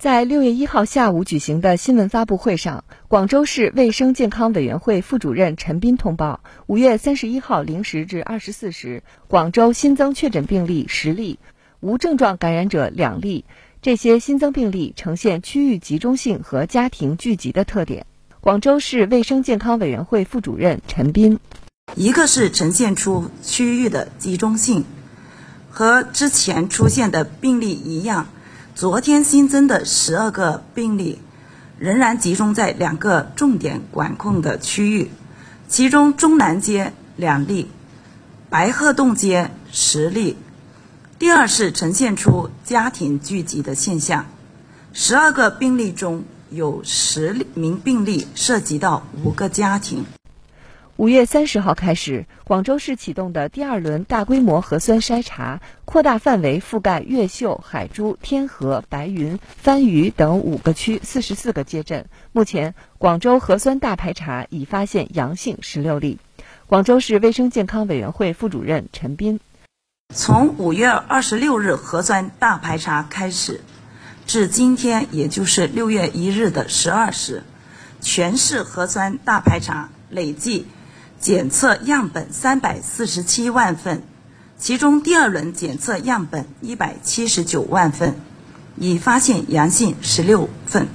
在六月一号下午举行的新闻发布会上，广州市卫生健康委员会副主任陈斌通报，五月三十一号零时至二十四时，广州新增确诊病例十例，无症状感染者两例。这些新增病例呈现区域集中性和家庭聚集的特点。广州市卫生健康委员会副主任陈斌，一个是呈现出区域的集中性，和之前出现的病例一样。昨天新增的十二个病例，仍然集中在两个重点管控的区域，其中中南街两例，白鹤洞街十例。第二是呈现出家庭聚集的现象，十二个病例中有十名病例涉及到五个家庭。五月三十号开始，广州市启动的第二轮大规模核酸筛查，扩大范围覆盖越秀、海珠、天河、白云、番禺等五个区四十四个街镇。目前，广州核酸大排查已发现阳性十六例。广州市卫生健康委员会副主任陈斌：从五月二十六日核酸大排查开始，至今天，也就是六月一日的十二时，全市核酸大排查累计。检测样本三百四十七万份，其中第二轮检测样本一百七十九万份，已发现阳性十六份。